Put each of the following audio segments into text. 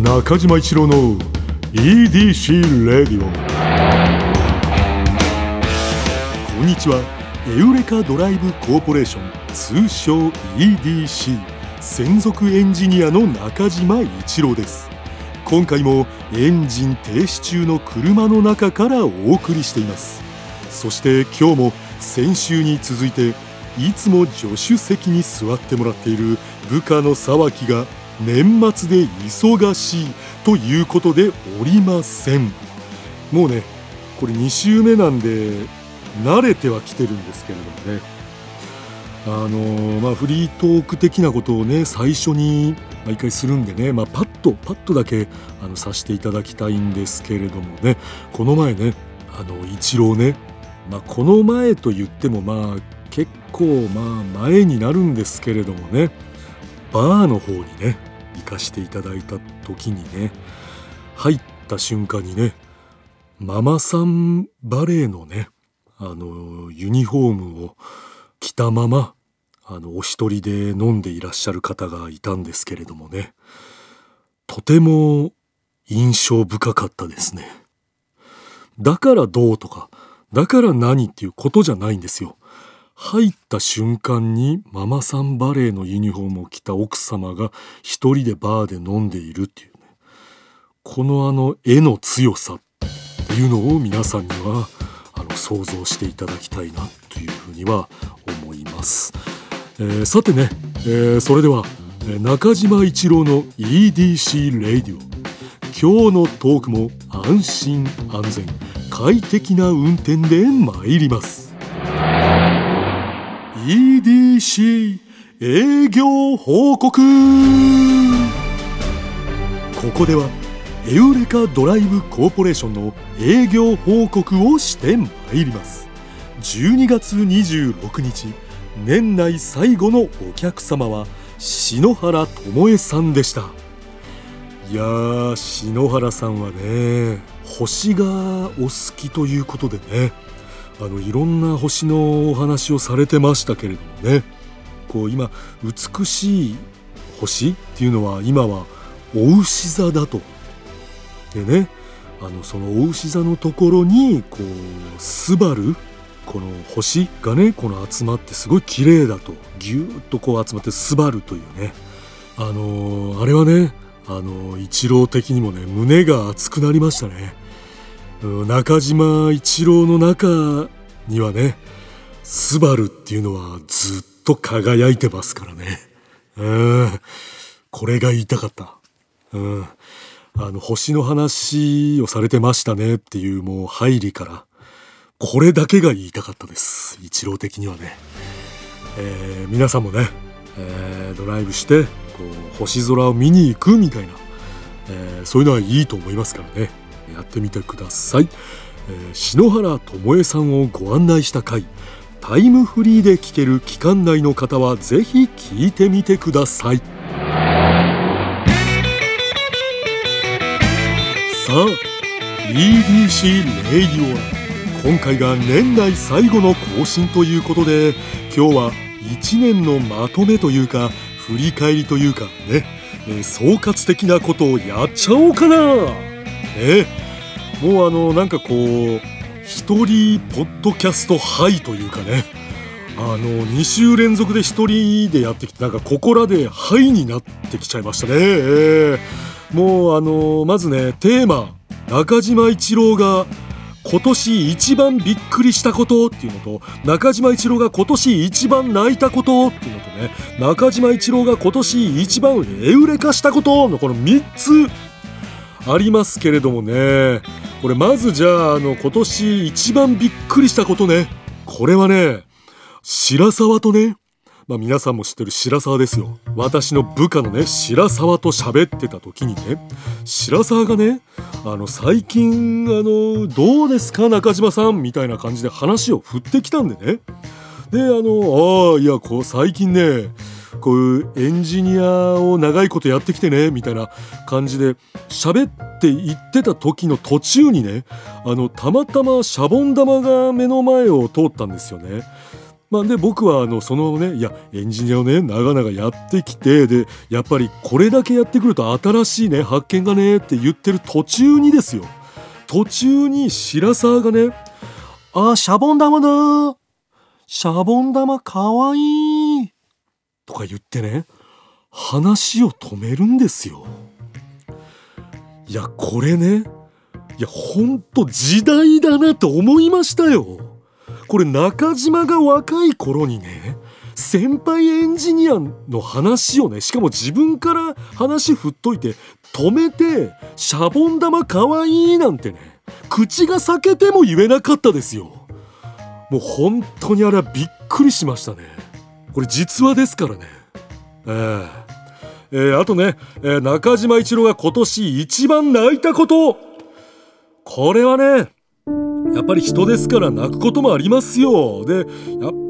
中島一郎の EDC レディオこんにちは。エウレカドライブコーポレーション通称 EDC 専属エンジニアの中島一郎です。今回もエンジン停止中の車の中からお送りしています。そして今日も先週に続いていつも助手席に座ってもらっている部下の沢木が年末で忙しいということでおりません。もうねこれ2週目なんで慣れてはきてるんですけれどもね。あの、まあフリートーク的なことをね最初に毎回するんでね、まあ、パッとパッとだけあのさせていただきたいんですけれどもね。この前ねあの一郎ね、まあ、この前と言ってもまあ結構まあ前になるんですけれどもね。バーの方にね行かしていただいた時にね入った瞬間にねママさんバレーのねあのユニフォームを着たままあのお一人で飲んでいらっしゃる方がいたんですけれどもねとても印象深かったですね。だからどうとかだから何っていうことじゃないんですよ。入った瞬間にママさんバレーのユニフォームを着た奥様が一人でバーで飲んでいるっていうね。このあの絵の強さっていうのを皆さんにはあの想像していただきたいなというふうには思います、えー、さてね、えー、それでは中島一郎の EDC Radio今日のトークも安心安全。快適な運転で参ります。EDC 営業報告。ここではエウレカドライブコーポレーションの営業報告をしてまいります。12月26日年内最後のお客様は篠原智恵さんでした。いやー篠原さんはね星がお好きということでねあのいろんな星のお話をされてましたけれどもねこう今美しい星っていうのは今はお牛座だと。でねあのそのお牛座のところにこうスバルこの星がねこの集まってすごい綺麗だとぎゅーっとこう集まってスバルというねあのー、あれはねあのー、一郎的にもね胸が熱くなりましたね。中島一郎の中にはねスバルっていうのはずっと輝いてますからね。うん。これが言いたかった。うん。あの星の話をされてましたねっていうもう入りからこれだけが言いたかったです。一郎的にはね、えー、皆さんもね、えー、ドライブしてこう星空を見に行くみたいな、えー、そういうのはいいと思いますからね。やってみてください、えー、篠原智恵さんをご案内した回タイムフリーで聴ける期間内の方はぜひ聞いてみてください。さあ EDC レイディオは今回が年内最後の更新ということで今日は1年のまとめというか振り返りというかね、えー、総括的なことをやっちゃおうかな。ねもうあのなんかこう一人ポッドキャストハイというかね。あの2週連続で一人でやってきてなんかここらでハイになってきちゃいましたね、えー、もうあのまずねテーマ中島一郎が今年一番びっくりしたことっていうのと中島一郎が今年一番泣いたことっていうのとね中島一郎が今年一番エウレカしたことのこの3つありますけれどもね。これまずじゃああの今年一番びっくりしたことね。これはね白沢とねまあ皆さんも知ってる白沢ですよ。私の部下のね白沢と喋ってた時にね白沢がねあの最近あのどうですか中島さん？みたいな感じで話を振ってきたんでね。であのああいやこう最近ねこういうエンジニアを長いことやってきてねみたいな感じで喋って言ってた時の途中にねあのたまたまシャボン玉が目の前を通ったんですよね。まあ、で僕はあのそのねいやエンジニアをね長々やってきてでやっぱりこれだけやってくると新しいね発見がねって言ってる途中にですよ。途中に白沢がね「あシャボン玉だシャボン玉かわいい」とか言ってね話を止めるんですよ。いやこれねいやほんと時代だなと思いましたよ。これ中島が若い頃にね先輩エンジニアの話をねしかも自分から話振っといて止めてシャボン玉かわいいなんてね口が裂けても言えなかったですよもう本当にあれはびっくりしましたねこれ実話ですからね。えー、えー、あとね、えー、中島一郎が今年一番泣いたこと。これはねやっぱり人ですから泣くこともありますよ。でやっ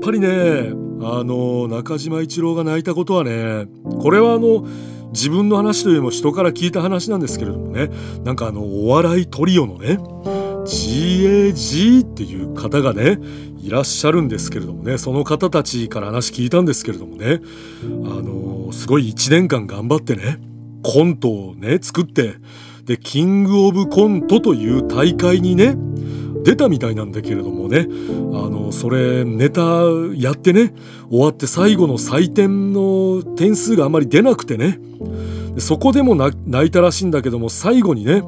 ぱりねあの中島一郎が泣いたことはねこれはあの自分の話というよりも人から聞いた話なんですけれどもね。なんかあのお笑いトリオのね GAG っていう方がねいらっしゃるんですけれどもねその方たちから話聞いたんですけれどもねあのすごい1年間頑張ってねコントをね作ってでキングオブコントという大会にね出たみたいなんだけれどもねあのそれネタやってね終わって最後の採点の点数があまり出なくてねそこでも泣いたらしいんだけども最後にね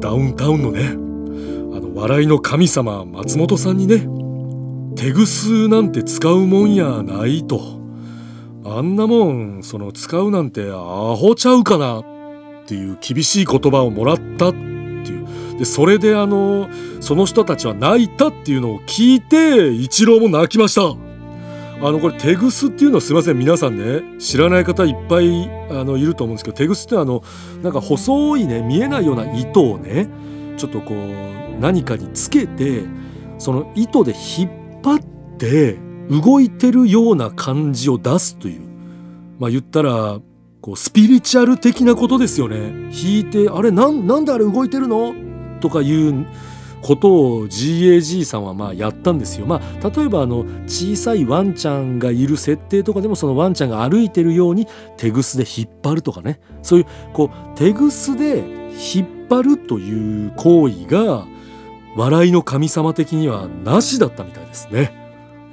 ダウンタウンのね笑いの神様松本さんにね手ぐすなんて使うもんやないと。あんなもんその使うなんてアホちゃうかなっていう厳しい言葉をもらったっていう。でそれであのその人たちは泣いたっていうのを聞いて一郎も泣きました。あのこれテグスっていうのはすいません皆さんね知らない方いっぱいあのいると思うんですけどテグスってあのなんか細いね見えないような糸をねちょっとこう何かにつけてその糸で引っ張って動いてるような感じを出すという。まあ言ったらこうスピリチュアル的なことですよね。引いてあれなんなんであれ動いてるの？とかいうことを GAG さんはまあやったんですよ。まあ、例えばあの小さいワンちゃんがいる設定とかでもそのワンちゃんが歩いてるように手ぐすで引っ張るとかね。そういうこう手ぐすで引っ張るという行為が笑いの神様的にはなしだったみたいですね。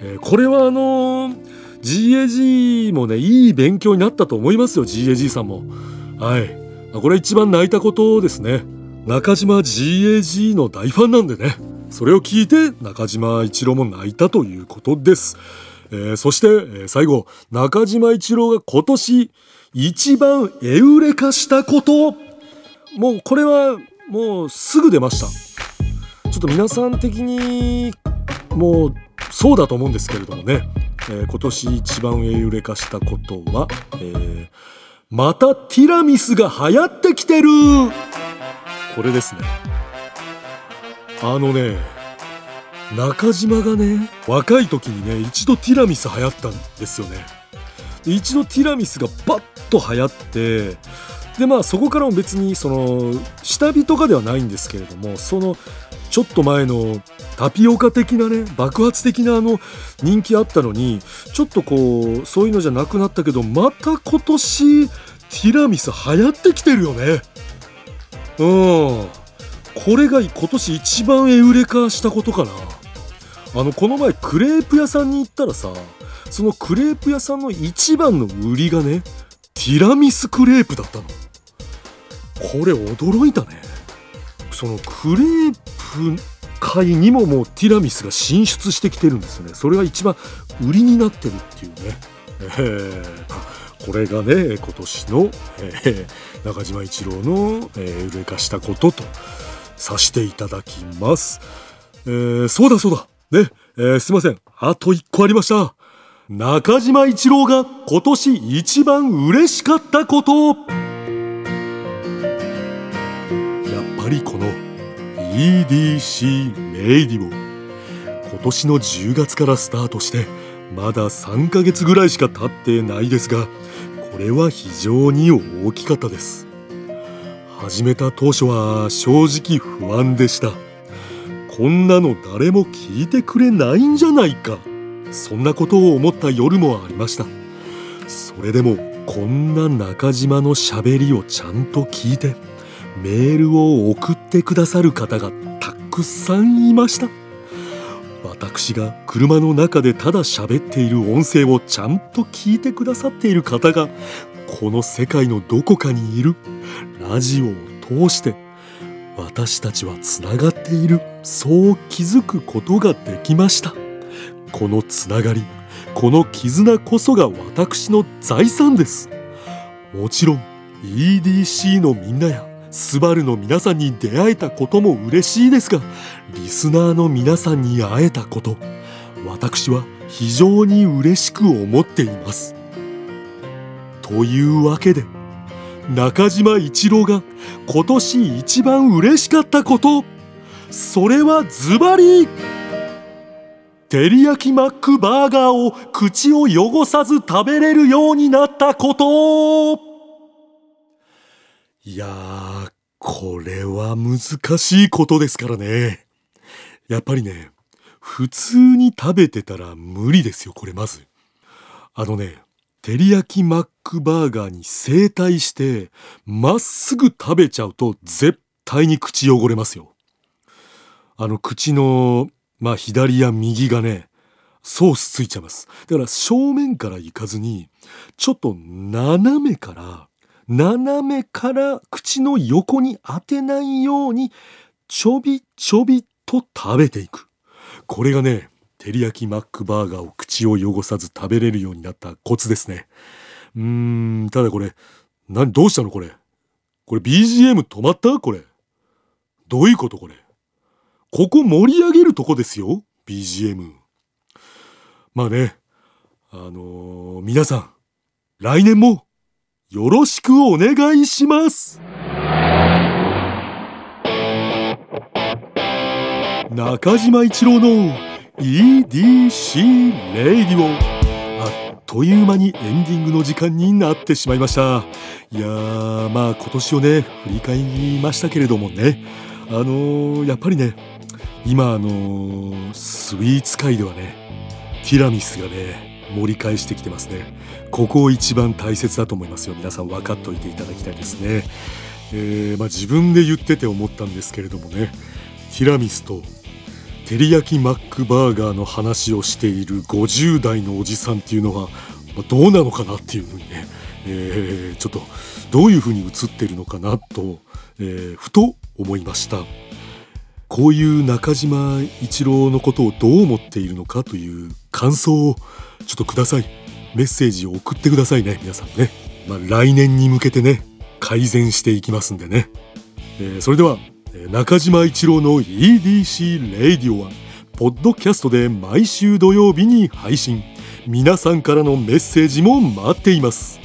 えー、これはあのー、GAG もねいい勉強になったと思いますよ GAG さんも。はい。これ一番泣いたことですね。中島 GAG の大ファンなんでねそれを聞いて中島一郎も泣いたということです、えー、そして、えー、最後中島一郎が今年一番エウレカしたこともうこれはもうすぐ出ました。ちょっと皆さん的にもうそうだと思うんですけれどもね、えー、今年一番エウレカしたことは、えー、またティラミスが流行ってきてる。これですね。あのね中島がね若い時にね一度ティラミス流行ったんですよね。一度ティラミスがバッと流行ってでまあそこからも別にその下火とかではないんですけれどもそのちょっと前のタピオカ的なね爆発的なあの人気あったのにちょっとこうそういうのじゃなくなったけどまた今年ティラミス流行ってきてるよね。うん。これが今年一番エウレカしたことかな。あのこの前クレープ屋さんに行ったらさそのクレープ屋さんの一番の売りがねティラミスクレープだったの。これ驚いたね。そのクレープ界にももうティラミスが進出してきてるんですよね。それが一番売りになってるっていうね、えーこれがね今年の、えー、中島一郎の、えー、売れ化したこととさしていただきます、えー、そうだそうだ。ね、えー、すいません。あと1個ありました。中島一郎が今年一番嬉しかったこと。やっぱりこの EDC レイディオ今年の10月からスタートしてまだ3ヶ月ぐらいしか経ってないですがこれは非常に大きかったです。始めた当初は正直不安でした。こんなの誰も聞いてくれないんじゃないか。そんなことを思った夜もありました。それでもこんな中島のしゃべりをちゃんと聞いてメールを送ってくださる方がたくさんいました。私が車の中でただ喋っている音声をちゃんと聞いてくださっている方がこの世界のどこかにいる。ラジオを通して私たちはつながっている。そう気づくことができました。このつながりこの絆こそが私の財産です。もちろん EDC のみんなやスバルの皆さんに出会えたことも嬉しいですがリスナーの皆さんに会えたこと私は非常に嬉しく思っています。というわけで中島一郎が今年一番嬉しかったことそれはズバリ照り焼きマックバーガーを口を汚さず食べれるようになったこと。いやー、これは難しいことですからね。やっぱりね、普通に食べてたら無理ですよ、これまず。あのね、照り焼きマックバーガーに正対して、まっすぐ食べちゃうと絶対に口汚れますよ。あの口のまあ左や右がね、ソースついちゃいます。だから正面から行かずに、ちょっと斜めから、斜めから口の横に当てないように、ちょびちょびと食べていく。これがね、照り焼きマックバーガーを口を汚さず食べれるようになったコツですね。うーん、ただこれ、何、どうしたの？これ。これ BGM 止まった？これ。どういうことこれ？ここ盛り上げるとこですよ BGM まあねあのー、皆さん来年もよろしくお願いします。中島一郎の EDC レイディオあっという間にエンディングの時間になってしまいました。いやーまあ今年をね振り返りましたけれどもね。あのー、やっぱりね今あのスイーツ界ではねティラミスがね盛り返してきてますね。ここを一番大切だと思いますよ。皆さん分かっておいていただきたいですね、えー、まあ、自分で言ってて思ったんですけれどもね。ティラミスと照り焼きマックバーガーの話をしている50代のおじさんっていうのはどうなのかなっていうふうにね、えー、ちょっとどういうふうに映ってるのかなと、えー、ふと思いました。こういう中島一郎のことをどう思っているのかという感想をちょっとください。メッセージを送ってくださいね皆さんね、まあ、来年に向けてね改善していきますんでね、えー、それでは中島一郎の EDC レイディオはポッドキャストで毎週土曜日に配信。皆さんからのメッセージも待っています。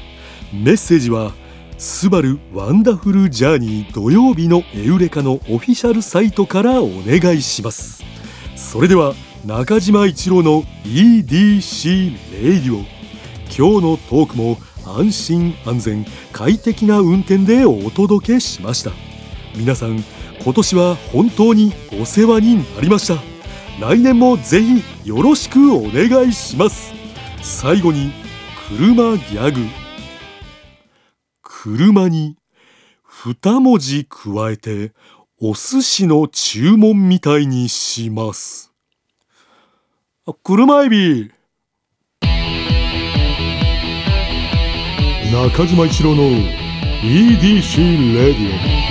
メッセージはスバル Wonderful Journey 土曜日のエウレカのオフィシャルサイトからお願いします。それでは中島一郎の EDC Radio今日のトークも安心安全快適な運転でお届けしました。皆さん今年は本当にお世話になりました。来年もぜひよろしくお願いします。最後に車ギャグ。車に二文字加えてお寿司の注文みたいにします。車エビ中島一郎の EDC レディオ